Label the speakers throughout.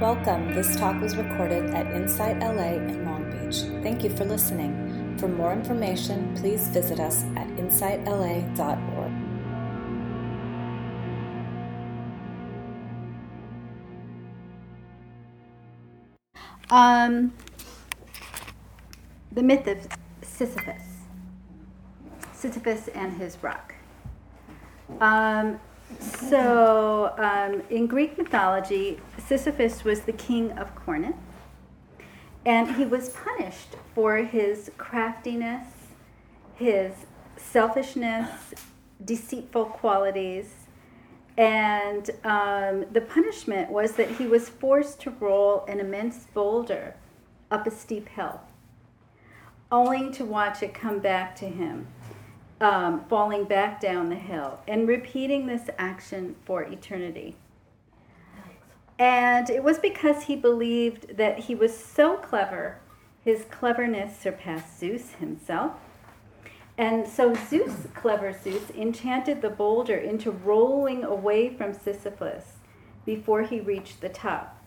Speaker 1: Welcome. This talk was recorded at Insight LA in Long Beach. Thank you for listening. For more information, please visit us at insightla.org.
Speaker 2: Um, the myth of Sisyphus. Sisyphus and his rock. Um, so, um, in Greek mythology, Sisyphus was the king of Corinth, and he was punished for his craftiness, his selfishness, deceitful qualities, and um, the punishment was that he was forced to roll an immense boulder up a steep hill, only to watch it come back to him um, falling back down the hill and repeating this action for eternity. And it was because he believed that he was so clever, his cleverness surpassed Zeus himself. And so Zeus, clever Zeus, enchanted the boulder into rolling away from Sisyphus before he reached the top,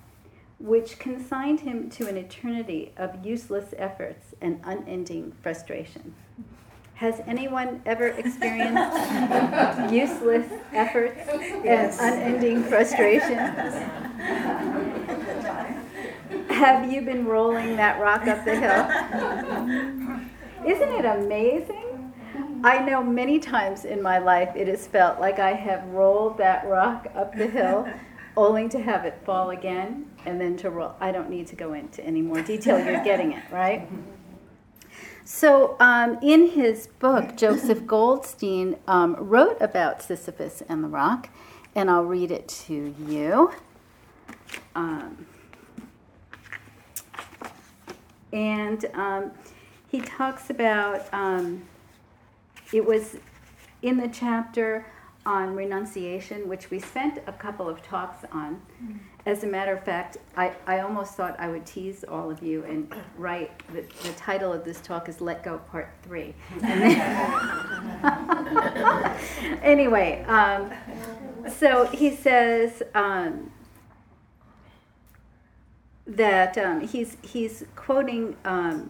Speaker 2: which consigned him to an eternity of useless efforts and unending frustration. Has anyone ever experienced useless efforts yes. and unending frustration? Have you been rolling that rock up the hill? Isn't it amazing? I know many times in my life it has felt like I have rolled that rock up the hill only to have it fall again and then to roll. I don't need to go into any more detail. You're getting it, right? So, um, in his book, Joseph Goldstein um, wrote about Sisyphus and the rock, and I'll read it to you. Um, and um, he talks about um, it was in the chapter on renunciation, which we spent a couple of talks on. Mm-hmm. As a matter of fact, I, I almost thought I would tease all of you and write the, the title of this talk is Let Go Part 3. anyway, um, so he says um, that um, he's, he's quoting, um,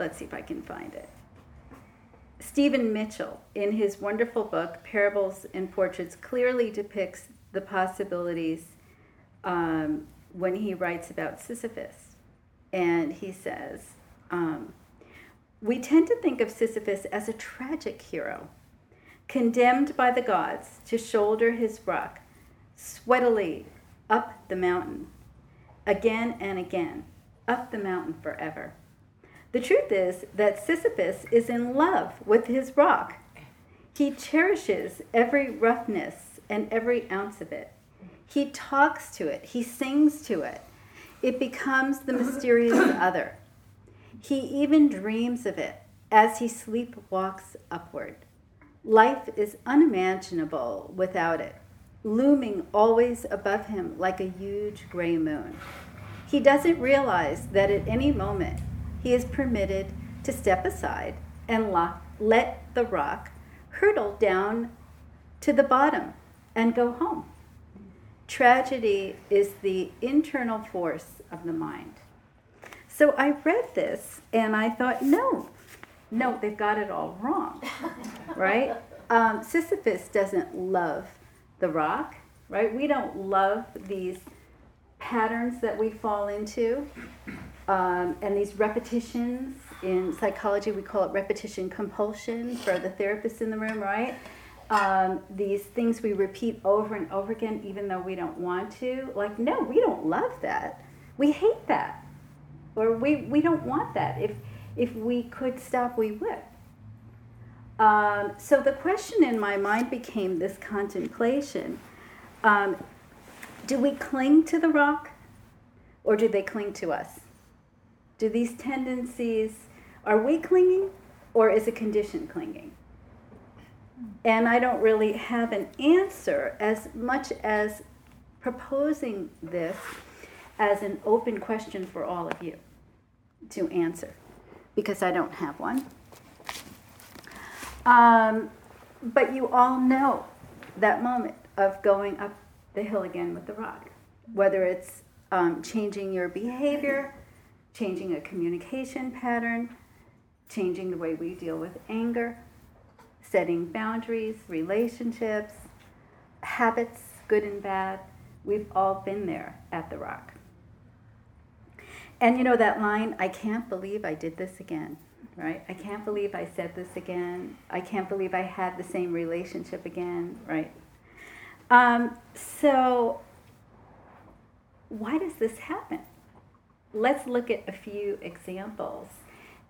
Speaker 2: let's see if I can find it. Stephen Mitchell, in his wonderful book, Parables and Portraits, clearly depicts the possibilities um, when he writes about Sisyphus. And he says, um, We tend to think of Sisyphus as a tragic hero, condemned by the gods to shoulder his rock sweatily up the mountain, again and again, up the mountain forever. The truth is that Sisyphus is in love with his rock. He cherishes every roughness and every ounce of it. He talks to it, he sings to it. It becomes the mysterious other. He even dreams of it as he sleepwalks upward. Life is unimaginable without it, looming always above him like a huge gray moon. He doesn't realize that at any moment he is permitted to step aside and lock, let the rock hurtle down to the bottom and go home. Tragedy is the internal force of the mind. So I read this and I thought, no, no, they've got it all wrong, right? Um, Sisyphus doesn't love the rock, right? We don't love these patterns that we fall into um, and these repetitions. In psychology, we call it repetition compulsion for the therapists in the room, right? Um, these things we repeat over and over again, even though we don't want to. Like, no, we don't love that. We hate that. Or we, we don't want that. If, if we could stop, we would. Um, so the question in my mind became this contemplation um, Do we cling to the rock or do they cling to us? Do these tendencies, are we clinging or is a condition clinging? And I don't really have an answer as much as proposing this as an open question for all of you to answer, because I don't have one. Um, but you all know that moment of going up the hill again with the rock. whether it's um, changing your behavior, changing a communication pattern, changing the way we deal with anger, setting boundaries, relationships, habits, good and bad. We've all been there at the rock. And you know that line, I can't believe I did this again, right? I can't believe I said this again. I can't believe I had the same relationship again, right? Um, so, why does this happen? Let's look at a few examples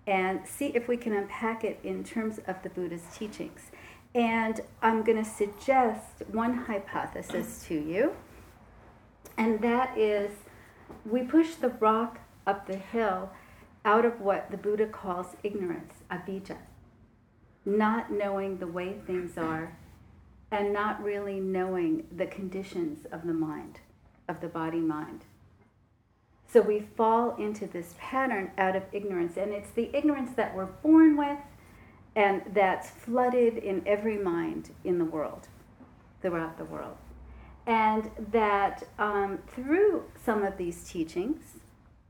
Speaker 2: and see if we can unpack it in terms of the Buddha's teachings. And I'm going to suggest one hypothesis to you, and that is we push the rock up the hill out of what the Buddha calls ignorance, avijja, not knowing the way things are and not really knowing the conditions of the mind, of the body mind. So we fall into this pattern out of ignorance, and it's the ignorance that we're born with and that's flooded in every mind in the world, throughout the world. And that um, through some of these teachings,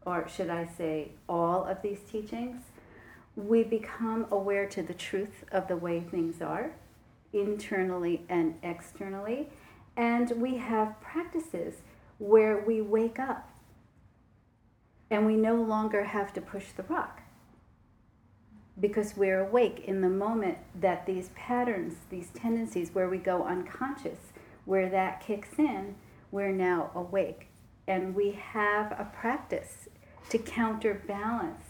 Speaker 2: or should I say, all of these teachings, we become aware to the truth of the way things are, internally and externally. And we have practices where we wake up and we no longer have to push the rock because we're awake in the moment that these patterns, these tendencies where we go unconscious, where that kicks in, we're now awake. And we have a practice to counterbalance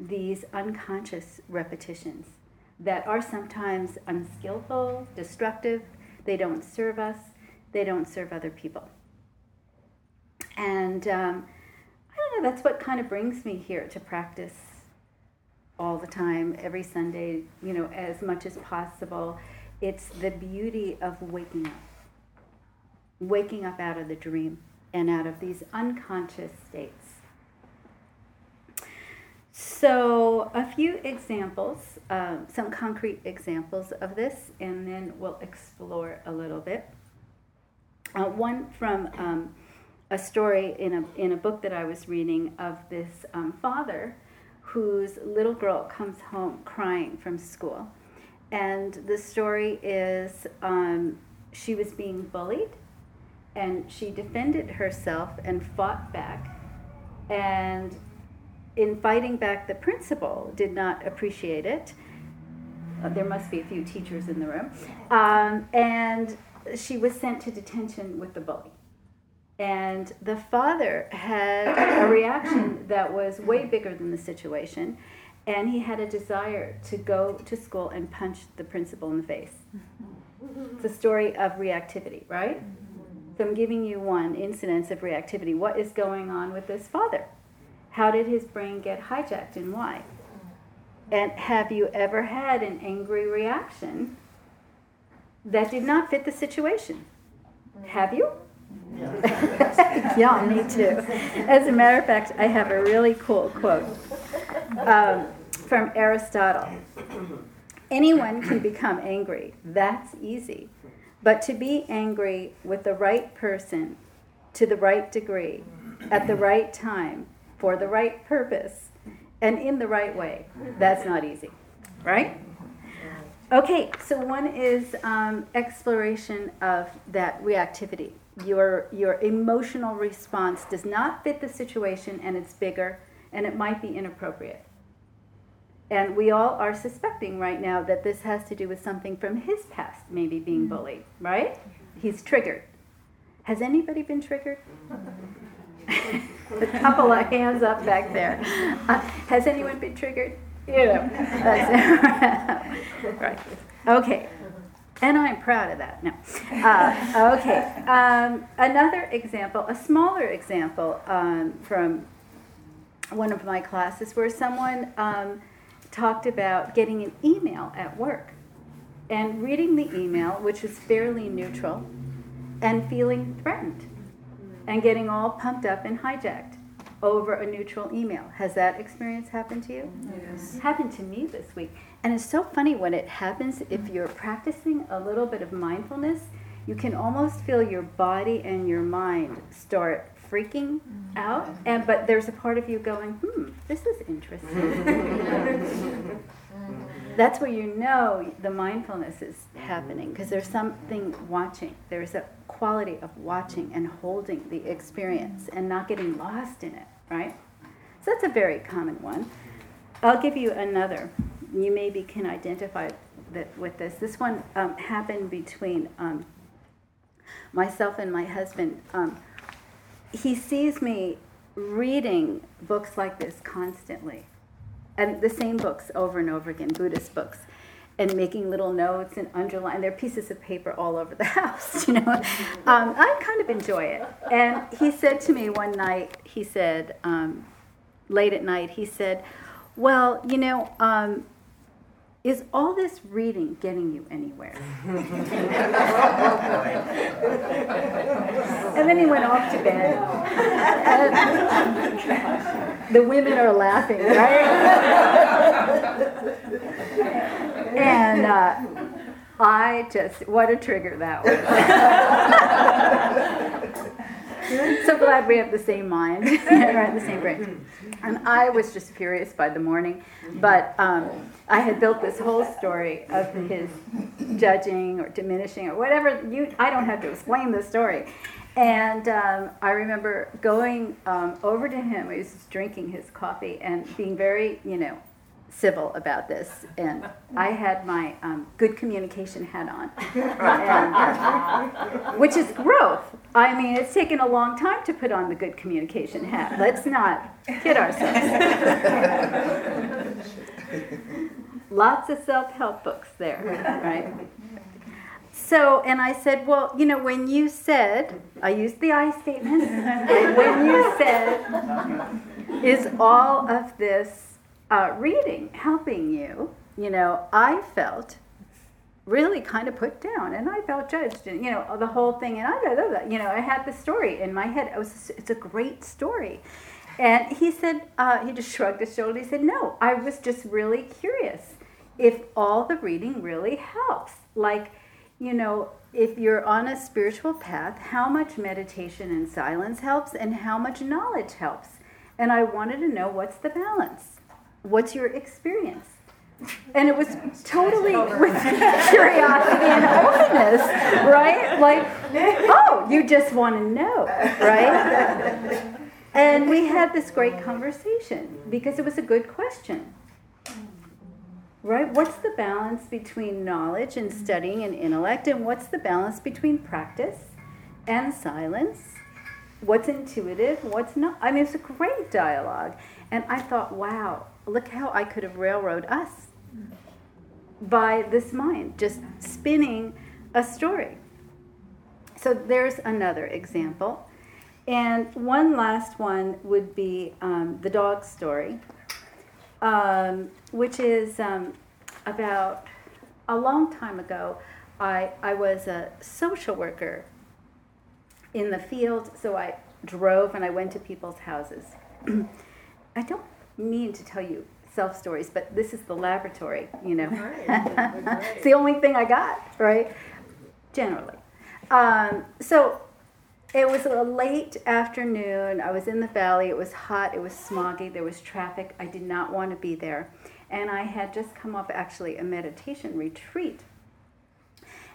Speaker 2: these unconscious repetitions that are sometimes unskillful, destructive, they don't serve us, they don't serve other people. And um, that's what kind of brings me here to practice all the time, every Sunday, you know, as much as possible. It's the beauty of waking up, waking up out of the dream and out of these unconscious states. So, a few examples, um, some concrete examples of this, and then we'll explore a little bit. Uh, one from um, a story in a, in a book that I was reading of this um, father whose little girl comes home crying from school. And the story is um, she was being bullied, and she defended herself and fought back. And in fighting back, the principal did not appreciate it. Uh, there must be a few teachers in the room. Um, and she was sent to detention with the bully. And the father had a reaction that was way bigger than the situation. And he had a desire to go to school and punch the principal in the face. It's a story of reactivity, right? So I'm giving you one incidence of reactivity. What is going on with this father? How did his brain get hijacked and why? And have you ever had an angry reaction that did not fit the situation? Have you? Yeah, me too. As a matter of fact, I have a really cool quote um, from Aristotle. Anyone can become angry. That's easy. But to be angry with the right person, to the right degree, at the right time, for the right purpose and in the right way. That's not easy, right? Okay, so one is um, exploration of that reactivity. Your, your emotional response does not fit the situation and it's bigger and it might be inappropriate. And we all are suspecting right now that this has to do with something from his past, maybe being mm-hmm. bullied, right? He's triggered. Has anybody been triggered? a couple of hands up back there. Uh, has anyone been triggered? You know, right. Okay. And I'm proud of that. No. Uh, okay. Um, another example, a smaller example um, from one of my classes where someone um, talked about getting an email at work and reading the email, which was fairly neutral, and feeling threatened and getting all pumped up and hijacked over a neutral email. Has that experience happened to you?
Speaker 3: Yes.
Speaker 2: happened to me this week. And it's so funny when it happens if mm-hmm. you're practicing a little bit of mindfulness, you can almost feel your body and your mind start freaking mm-hmm. out and but there's a part of you going hmm this is interesting. Mm-hmm. That's where you know the mindfulness is happening because there's something watching. There's a quality of watching and holding the experience and not getting lost in it right? So that's a very common one. I'll give you another you maybe can identify that with this this one um, happened between um, myself and my husband um, he sees me reading books like this constantly, and the same books over and over again, Buddhist books, and making little notes and underline. There are pieces of paper all over the house, you know. Um, I kind of enjoy it. And he said to me one night, he said, um, late at night, he said, "Well, you know." Um, is all this reading getting you anywhere? and then he went off to bed. the women are laughing, right? and uh, I just, what a trigger that was. so glad we have the same mind, right? The same brain. And I was just furious by the morning, but um, I had built this whole story of his judging or diminishing or whatever. You, I don't have to explain the story. And um, I remember going um, over to him. He was drinking his coffee and being very, you know, civil about this, and I had my um, good communication hat on, and, which is growth. I mean, it's taken a long time to put on the good communication hat. Let's not kid ourselves. Lots of self help books there, right? So, and I said, well, you know, when you said, I used the I statement, when you said, is all of this uh, reading helping you, you know, I felt really kind of put down and I felt judged and you know the whole thing and I you know I had the story in my head. It was it's a great story. And he said uh, he just shrugged his shoulders he said no I was just really curious if all the reading really helps. Like you know if you're on a spiritual path how much meditation and silence helps and how much knowledge helps. And I wanted to know what's the balance What's your experience? And it was totally with curiosity and openness, right? Like, oh, you just want to know, right? And we had this great conversation because it was a good question. Right? What's the balance between knowledge and mm-hmm. studying and intellect? And what's the balance between practice and silence? What's intuitive? What's not? I mean, it's a great dialogue. And I thought, wow, look how I could have railroad us by this mind, just spinning a story. So there's another example. And one last one would be um, the dog story, um, which is um, about a long time ago. I, I was a social worker in the field, so I drove and I went to people's houses. I don't mean to tell you self stories, but this is the laboratory, you know. Right. it's the only thing I got, right? Generally. Um, so it was a late afternoon. I was in the valley. It was hot. It was smoggy. There was traffic. I did not want to be there. And I had just come off actually a meditation retreat.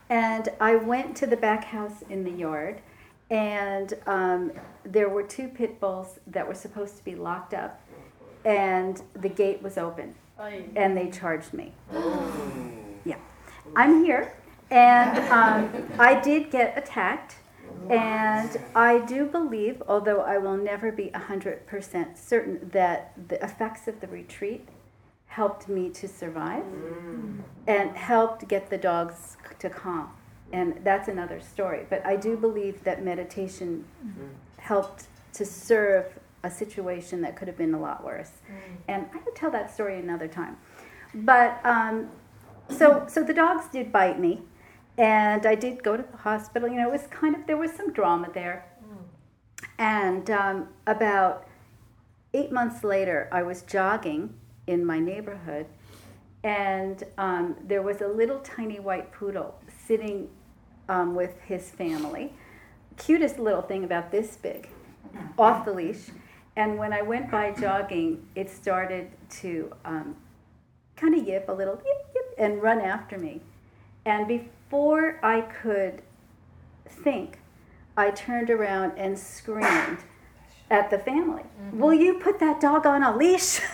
Speaker 2: And I went to the back house in the yard, and um, there were two pit bulls that were supposed to be locked up and the gate was open and they charged me. Yeah. I'm here and um, I did get attacked. And I do believe, although I will never be 100% certain, that the effects of the retreat helped me to survive and helped get the dogs to calm. And that's another story. But I do believe that meditation helped to serve a situation that could have been a lot worse. Mm. And I could tell that story another time. But um, so so the dogs did bite me, and I did go to the hospital. You know, it was kind of there was some drama there. Mm. And um, about eight months later, I was jogging in my neighborhood, and um, there was a little tiny white poodle sitting um, with his family. Cutest little thing about this big, off the leash. And when I went by jogging, it started to um, kind of yip a little, yip, yip, and run after me. And before I could think, I turned around and screamed at the family, mm-hmm. Will you put that dog on a leash?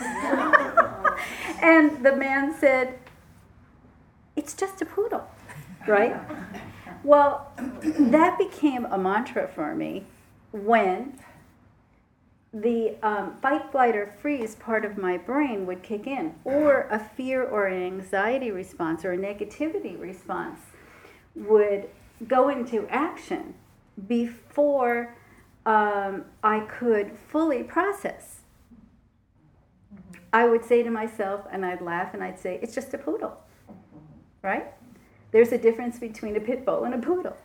Speaker 2: and the man said, It's just a poodle, right? well, that became a mantra for me when the um, fight, flight, or freeze part of my brain would kick in, or a fear or an anxiety response or a negativity response would go into action before um, I could fully process. I would say to myself, and I'd laugh and I'd say, it's just a poodle, right? There's a difference between a pit bull and a poodle.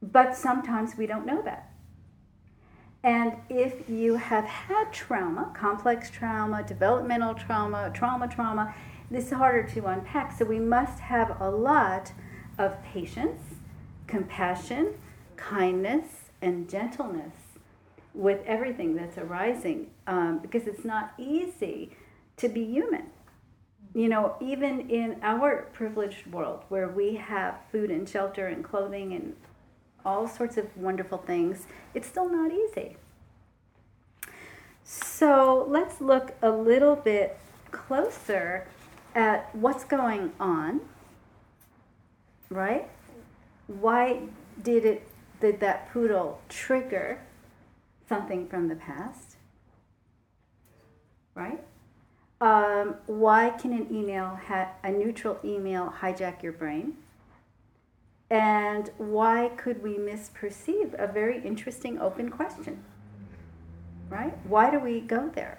Speaker 2: But sometimes we don't know that. And if you have had trauma, complex trauma, developmental trauma, trauma, trauma, this is harder to unpack. So we must have a lot of patience, compassion, kindness, and gentleness with everything that's arising um, because it's not easy to be human. You know, even in our privileged world where we have food and shelter and clothing and all sorts of wonderful things, it's still not easy. So let's look a little bit closer at what's going on, right? Why did it did that poodle trigger something from the past? Right? Um, why can an email, ha- a neutral email, hijack your brain? And why could we misperceive a very interesting open question? Right? Why do we go there?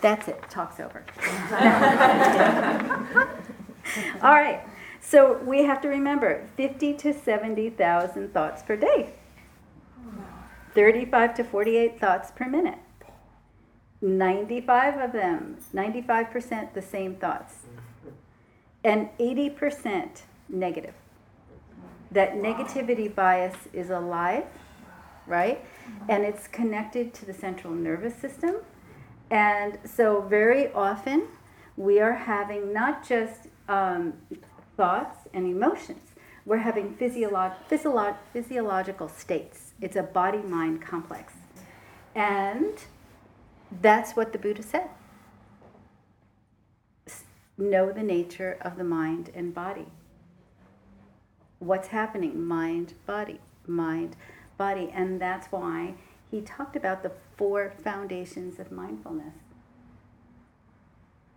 Speaker 2: That's it. Talk's over. All right. So we have to remember 50 to 70,000 thoughts per day. 35 to 48 thoughts per minute. 95 of them, 95% the same thoughts. And 80% negative. That negativity bias is alive, right? And it's connected to the central nervous system. And so, very often, we are having not just um, thoughts and emotions. We're having physiolo- physiolo- physiological states. It's a body mind complex. And that's what the Buddha said. Know the nature of the mind and body. What's happening? Mind, body, mind, body. And that's why he talked about the four foundations of mindfulness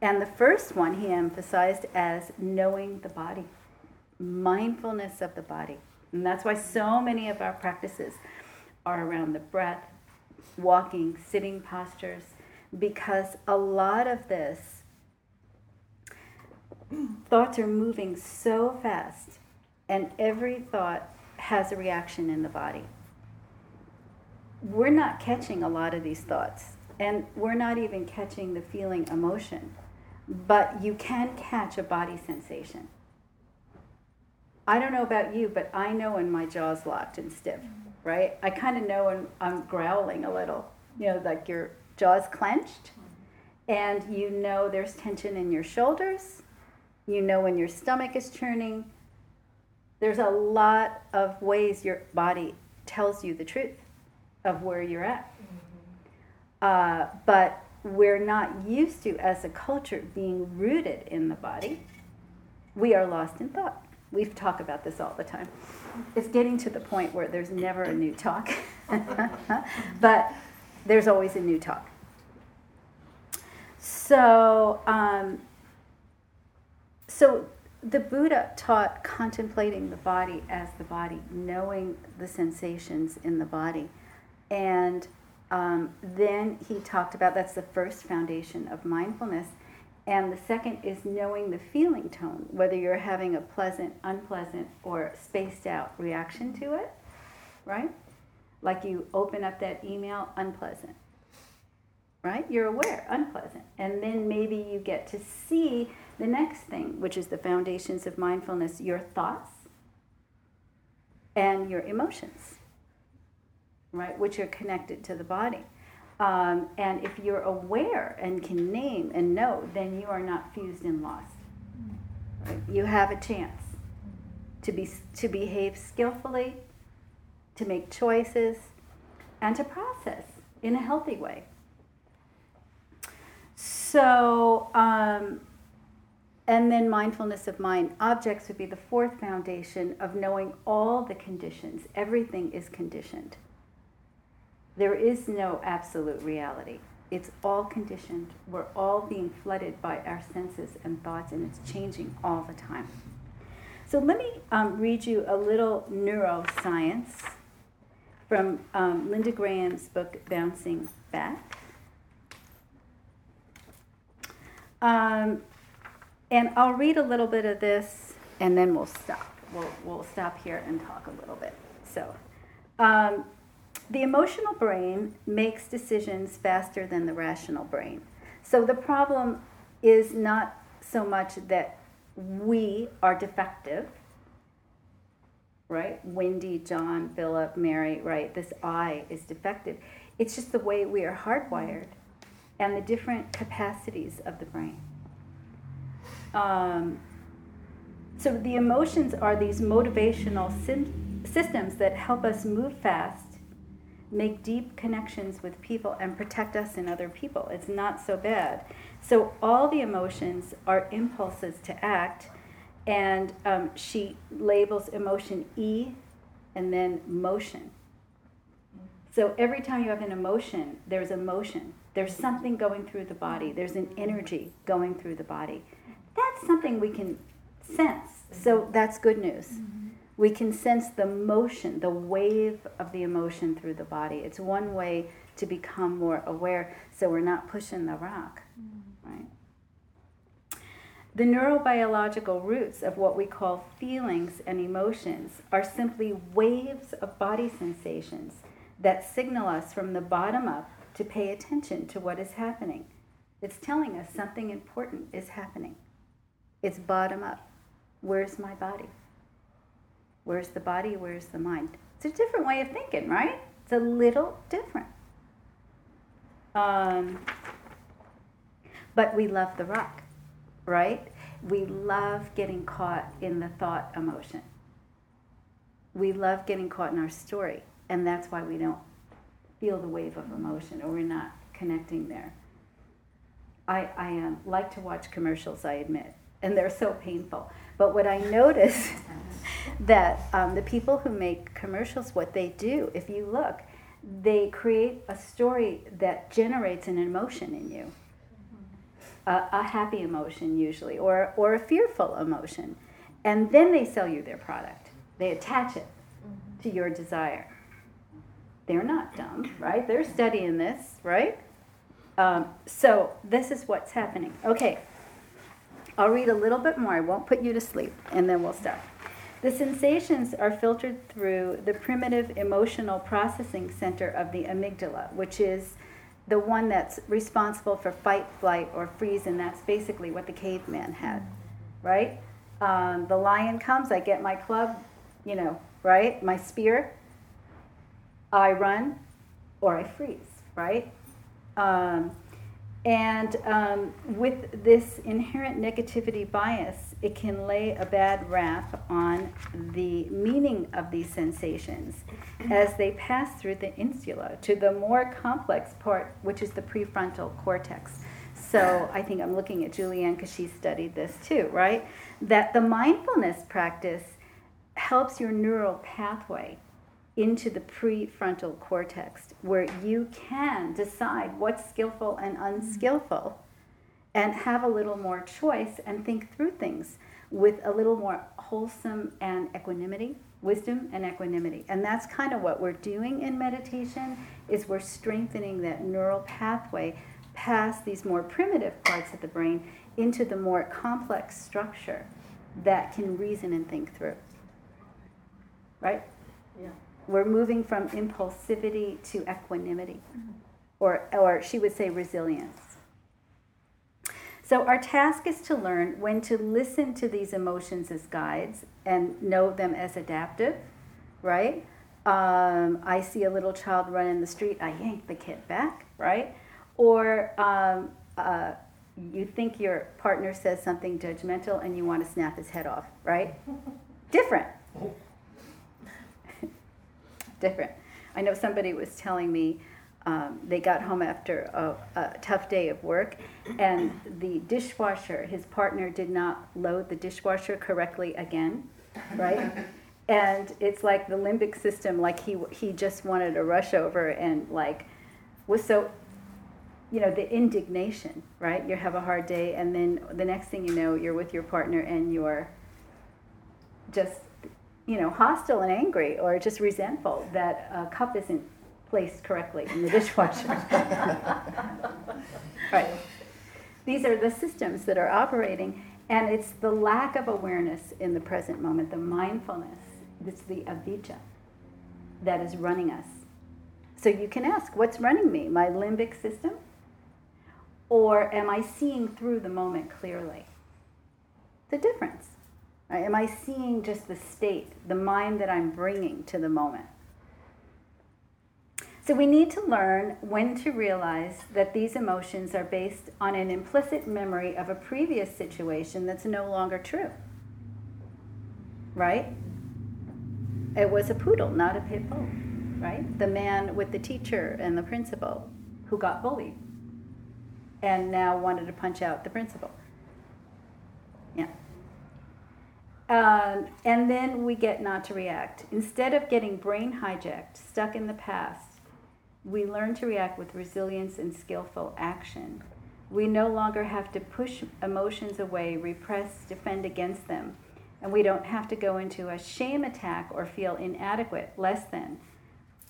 Speaker 2: and the first one he emphasized as knowing the body, mindfulness of the body. And that's why so many of our practices are around the breath, walking, sitting postures, because a lot of this thoughts are moving so fast, and every thought has a reaction in the body. We're not catching a lot of these thoughts, and we're not even catching the feeling emotion but you can catch a body sensation. I don't know about you, but I know when my jaw's locked and stiff, right? I kind of know when I'm growling a little, you know, like your jaw's clenched, and you know there's tension in your shoulders. You know when your stomach is churning. There's a lot of ways your body tells you the truth of where you're at. Uh, but we're not used to, as a culture, being rooted in the body, we are lost in thought. We talk about this all the time. It's getting to the point where there's never a new talk, but there's always a new talk. So, um, so the Buddha taught contemplating the body as the body, knowing the sensations in the body, and um, then he talked about that's the first foundation of mindfulness. And the second is knowing the feeling tone, whether you're having a pleasant, unpleasant, or spaced out reaction to it, right? Like you open up that email, unpleasant. right? You're aware, unpleasant. And then maybe you get to see the next thing, which is the foundations of mindfulness your thoughts and your emotions, right? Which are connected to the body. Um, and if you're aware and can name and know, then you are not fused and lost. Right? You have a chance to be to behave skillfully, to make choices, and to process in a healthy way. So, um, and then mindfulness of mind. Objects would be the fourth foundation of knowing all the conditions. Everything is conditioned. There is no absolute reality. It's all conditioned. We're all being flooded by our senses and thoughts, and it's changing all the time. So let me um, read you a little neuroscience from um, Linda Graham's book, Bouncing Back. Um, and I'll read a little bit of this and then we'll stop. We'll, we'll stop here and talk a little bit. So, um, the emotional brain makes decisions faster than the rational brain. So, the problem is not so much that we are defective, right? Wendy, John, Philip, Mary, right? This I is defective. It's just the way we are hardwired and the different capacities of the brain. Um, so the emotions are these motivational systems that help us move fast, make deep connections with people, and protect us and other people. It's not so bad. So all the emotions are impulses to act, and um, she labels emotion E and then motion. So every time you have an emotion, there's a motion. There's something going through the body. There's an energy going through the body. That's something we can sense. So that's good news. Mm-hmm. We can sense the motion, the wave of the emotion through the body. It's one way to become more aware so we're not pushing the rock, mm-hmm. right? The neurobiological roots of what we call feelings and emotions are simply waves of body sensations that signal us from the bottom up to pay attention to what is happening. It's telling us something important is happening. It's bottom up. Where's my body? Where's the body? Where's the mind? It's a different way of thinking, right? It's a little different. Um, but we love the rock, right? We love getting caught in the thought emotion. We love getting caught in our story, and that's why we don't feel the wave of emotion or we're not connecting there. I, I um, like to watch commercials, I admit, and they're so painful. But what I notice that um, the people who make commercials, what they do, if you look, they create a story that generates an emotion in you. A, a happy emotion usually, or, or a fearful emotion. And then they sell you their product. They attach it to your desire. They're not dumb, right? They're studying this, right? Um, so this is what's happening. Okay, I'll read a little bit more. I won't put you to sleep, and then we'll start. The sensations are filtered through the primitive emotional processing center of the amygdala, which is the one that's responsible for fight, flight, or freeze, and that's basically what the caveman had, right? Um, the lion comes, I get my club, you know, right? My spear, I run, or I freeze, right? Um, and um, with this inherent negativity bias, it can lay a bad rap on the meaning of these sensations as they pass through the insula to the more complex part, which is the prefrontal cortex. So I think I'm looking at Julianne because she studied this too, right? That the mindfulness practice helps your neural pathway into the prefrontal cortex where you can decide what's skillful and mm-hmm. unskillful and have a little more choice and think through things with a little more wholesome and equanimity wisdom and equanimity. And that's kind of what we're doing in meditation is we're strengthening that neural pathway past these more primitive parts of the brain into the more complex structure that can reason and think through. Right?
Speaker 3: Yeah
Speaker 2: we're moving from impulsivity to equanimity. or, or she would say resilience. So, our task is to learn when to listen to these emotions as guides and know them as adaptive, right? Um, I see a little child run in the street, I yank the kid back, right? Or um, uh, you think your partner says something judgmental and you want to snap his head off, right? Different. Different. I know somebody was telling me um, they got home after a, a, tough day of work, and the dishwasher, his partner did not load the dishwasher correctly again, right? and it's like the limbic system, like he he just wanted to rush over and like was so, you know, the indignation, right? You have a hard day, and then the next thing you know, you're with your partner and you're just, you know, hostile and angry or just resentful that a cup isn't placed correctly in the dishwasher. right. These are the systems that are operating, and it's the lack of awareness in the present moment, the mindfulness, it's the avijja that is running us. So you can ask, what's running me? My limbic system? Or am I seeing through the moment clearly? The difference. Am I seeing just the state, the mind that I'm bringing to the moment? So we need to learn when to realize that these emotions are based on an implicit memory of a previous situation that's no longer true. Right? It was a poodle, not a pit bull. Right? The man with the teacher and the principal who got bullied and now wanted to punch out the principal. Yeah. Um, and then we get not to react. Instead of getting brain hijacked, stuck in the past, we learn to react with resilience and skillful action. We no longer have to push emotions away, repress, defend against them. And we don't have to go into a shame attack or feel inadequate, less than.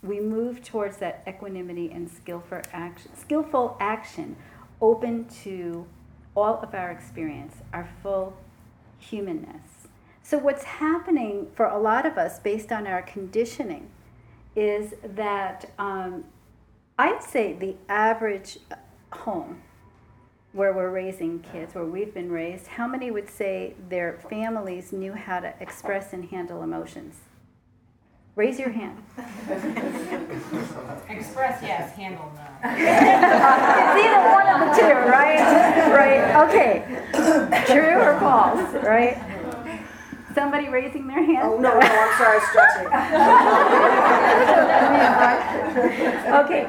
Speaker 2: We move towards that equanimity and skillful action, skillful action, open to all of our experience, our full humanness. So, what's happening for a lot of us based on our conditioning is that um, I'd say the average home where we're raising kids, where we've been raised, how many would say their families knew how to express and handle emotions? Raise your hand.
Speaker 3: Express, yes, handle, no.
Speaker 2: it's either one of the two, right? Right, okay. True or false, right? Somebody raising their hand?
Speaker 4: Oh, no, no, I'm sorry,
Speaker 2: stretching. okay,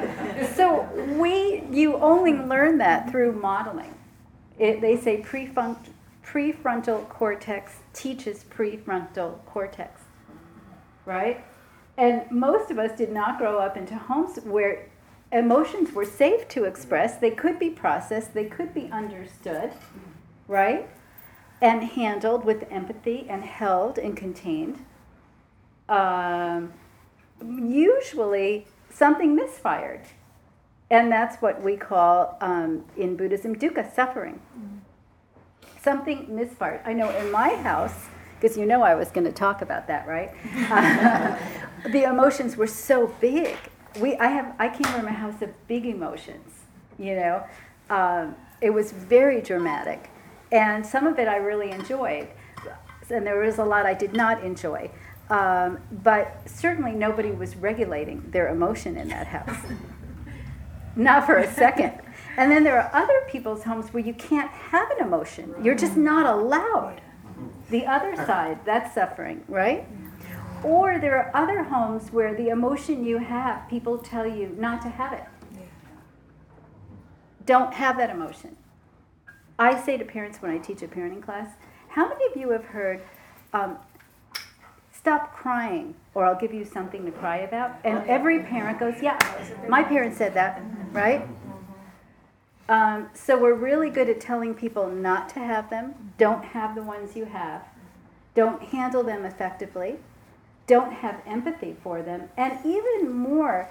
Speaker 2: so we, you only learn that through modeling. It, they say prefrontal, prefrontal cortex teaches prefrontal cortex, right? And most of us did not grow up into homes where emotions were safe to express. They could be processed, they could be understood, right? And handled with empathy and held and contained. Um, usually something misfired. And that's what we call um, in Buddhism dukkha, suffering. Mm-hmm. Something misfired. I know in my house, because you know I was going to talk about that, right? The emotions were so big. We, I, have, I came from a house of big emotions, you know. Um, it was very dramatic. And some of it I really enjoyed, and there was a lot I did not enjoy. Um, but certainly nobody was regulating their emotion in that house. not for a second. And then there are other people's homes where you can't have an emotion. You're just not allowed. The other side, that's suffering, right? Or there are other homes where the emotion you have, people tell you not to have it. Don't have that emotion. I say to parents when I teach a parenting class, how many of you have heard, um, stop crying or I'll give you something to cry about? And every parent goes, yeah, my parents said that, right? Um, so we're really good at telling people not to have them. Don't have the ones you have. Don't handle them effectively. Don't have empathy for them. And even more,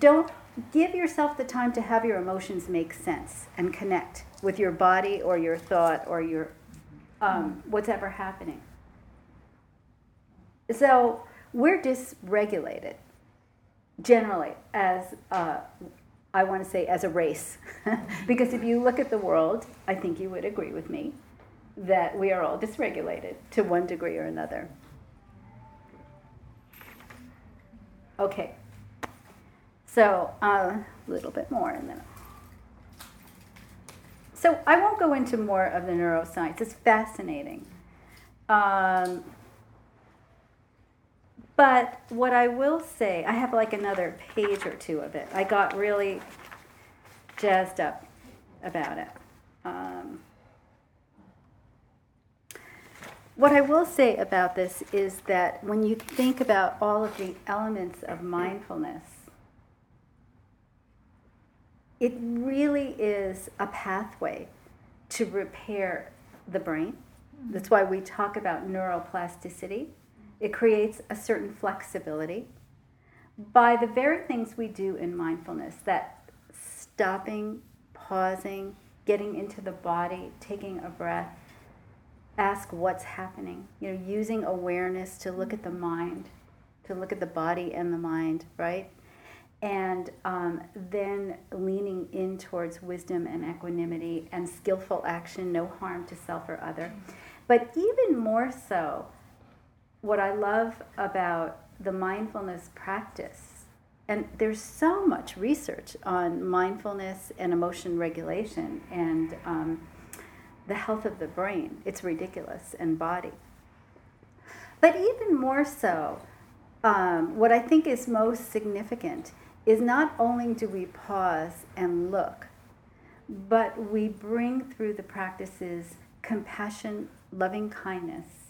Speaker 2: don't give yourself the time to have your emotions make sense and connect with your body or your thought or your um, what's ever happening. So we're dysregulated generally as uh, I want to say as a race. because if you look at the world, I think you would agree with me that we are all dysregulated to one degree or another. Okay. So uh, a little bit more and then. So I won't go into more of the neuroscience. It's fascinating. Um, but what I will say, I have like another page or two of it. I got really jazzed up about it. Um, what I will say about this is that when you think about all of the elements of mindfulness, it really is a pathway to repair the brain. That's why we talk about neuroplasticity it creates a certain flexibility by the very things we do in mindfulness that stopping, pausing, getting into the body, taking a breath, ask what's happening, you know, using awareness to look at the mind, to look at the body and the mind, right? And um, then leaning in towards wisdom and equanimity and skillful action, no harm to self or other. But even more so, what I love about the mindfulness practice, and there's so much research on mindfulness and emotion regulation and um, the health of the brain. It's ridiculous and body. But even more so, um, what I think is most significant is not only do we pause and look, but we bring through the practices compassion, loving kindness,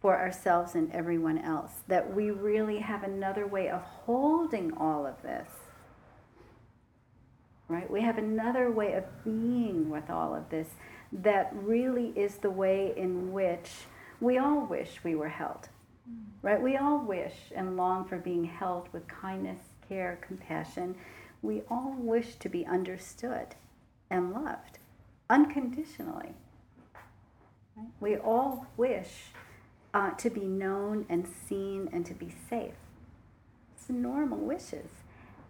Speaker 2: for ourselves and everyone else. That we really have another way of holding all of this. Right? We have another way of being with all of this that really is the way in which we all wish we were held. Right? We all wish and long for being held with kindness, care, compassion. We all wish to be understood and loved unconditionally. We all wish uh, to be known and seen and to be safe. It's normal wishes.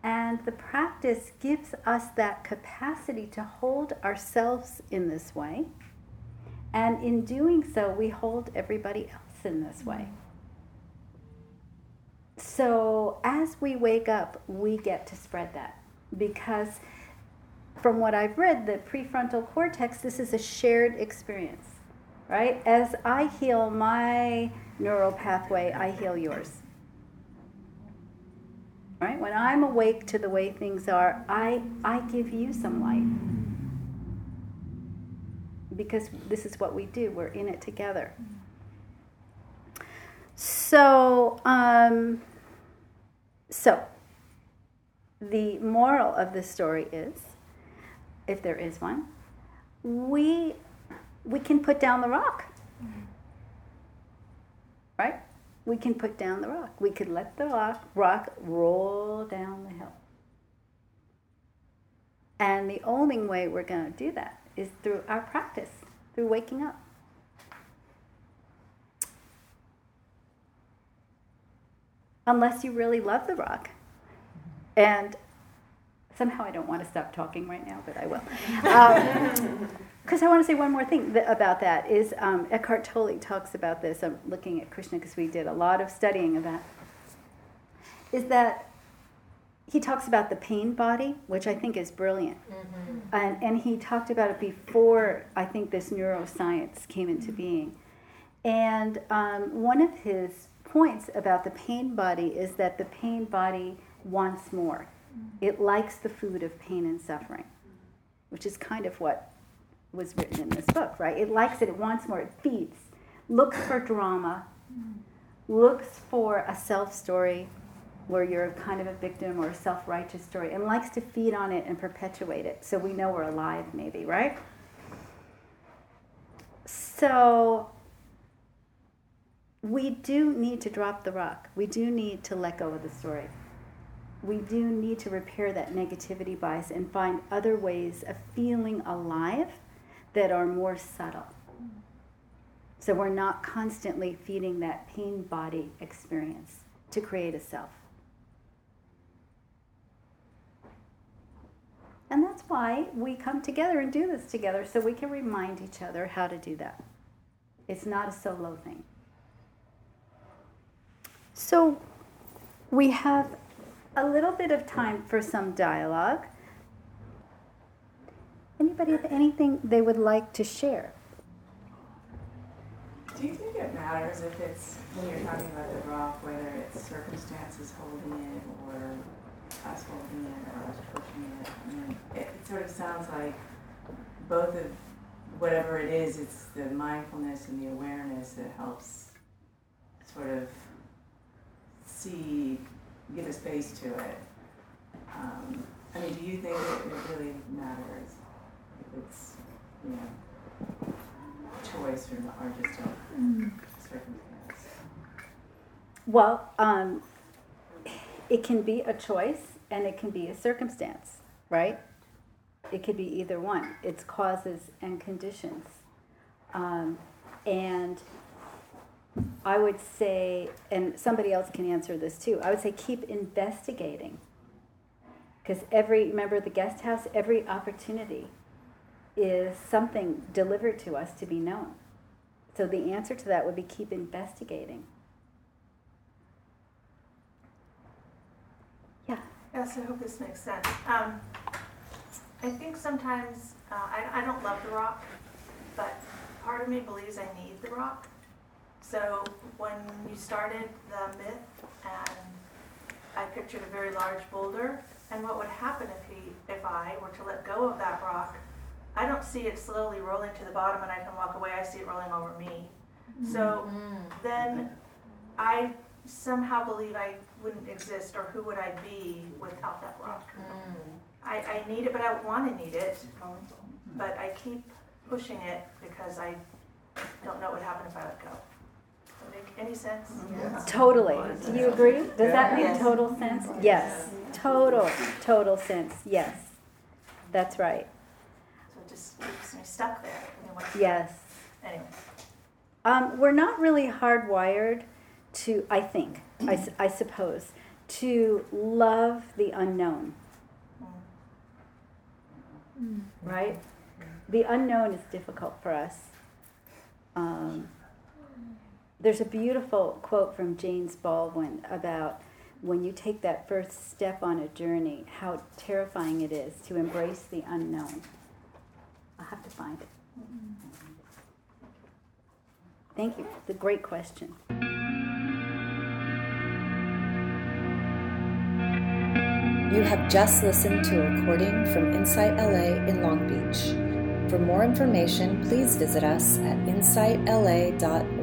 Speaker 2: And the practice gives us that capacity to hold ourselves in this way. And in doing so, we hold everybody else in this way. So as we wake up, we get to spread that because from what I've read, the prefrontal cortex, this is a shared experience right? As I heal my neural pathway, I heal yours. Right? When I'm awake to the way things are, I, I give you some light. Because this is what we do, we're in it together. So, um, so the moral of the story is, if there is one, we we can put down the rock. Mm-hmm. Right? We can put down the rock. We could let the rock, rock roll down the hill. And the only way we're going to do that is through our practice, through waking up. Unless you really love the rock. And somehow I don't want to stop talking right now, but I will. Um, because I want to say one more thing th- about that is um, Eckhart Tolle talks about this. I'm looking at Krishna because we did a lot of studying of that. Is that he talks about the pain body, which I think is brilliant, mm-hmm. and and he talked about it before I think this neuroscience came into mm-hmm. being, and um, one of his points about the pain body is that the pain body wants more. Mm-hmm. It likes the food of pain and suffering, which is kind of what was written in this book, right? It likes it, it wants more, it feeds, looks for drama, looks for a self story where you're kind of a victim or a self righteous story, and likes to feed on it and perpetuate it so we know we're alive, maybe, right? So we do need to drop the rock. We do need to let go of the story. We do need to repair that negativity bias and find other ways of feeling alive that are more subtle. So we're not constantly feeding that pain body experience to create a self. And that's why we come together and do this together so we can remind each other how to do that. It's not a solo thing. So we have a little bit of time for some dialogue. Anybody have anything they would like to share?
Speaker 4: Do you think it matters if it's, when you're talking about the rock, whether it's circumstances holding it or us holding it or us pushing it? I mean, it, it sort of sounds like both of, whatever it is, it's the mindfulness and the awareness that helps sort of see, give a space to it. Um, I mean, do you think it, it really matters if it's, you know, choice or, not, or just a circumstance?
Speaker 2: Well, um, it can be a choice and it can be a circumstance, right? It could be either one. It's causes and conditions. Um, and I would say, and somebody else can answer this too, I would say keep investigating. Because every, remember the guest house, every opportunity is something delivered to us to be known. So the answer to that would be keep investigating. Yeah.
Speaker 5: Yes, I hope this makes sense. Um, I think sometimes, uh, I, I don't love the rock, but part of me believes I need the rock. So when you started the myth, and I pictured a very large boulder, and what would happen if he, if I were to let go of that rock, I don't see it slowly rolling to the bottom and I can walk away. I see it rolling over me. So mm-hmm. then I somehow believe I wouldn't exist, or who would I be without that rock? Mm-hmm. I, I need it, but I want to need it. But I keep pushing it because I don't know what would happen if I let go. Does that make any sense?
Speaker 2: Totally. Do you agree? Does that make
Speaker 5: Yes.
Speaker 2: total sense? Yes. Total, total sense. Yes. That's right.
Speaker 5: So it just keeps me stuck there. I mean, what-
Speaker 2: Yes.
Speaker 5: Anyway.
Speaker 2: Um, we're not really hardwired to, I think, I, s- I suppose, to love the unknown, right? The unknown is difficult for us. Um, there's a beautiful quote from James Baldwin about when you take that first step on a journey, how terrifying it is to embrace the unknown. I'll have to find it. Thank you. The great question.
Speaker 1: You have just listened to a recording from Insight LA in Long Beach. For more information, please visit us at insightla.org.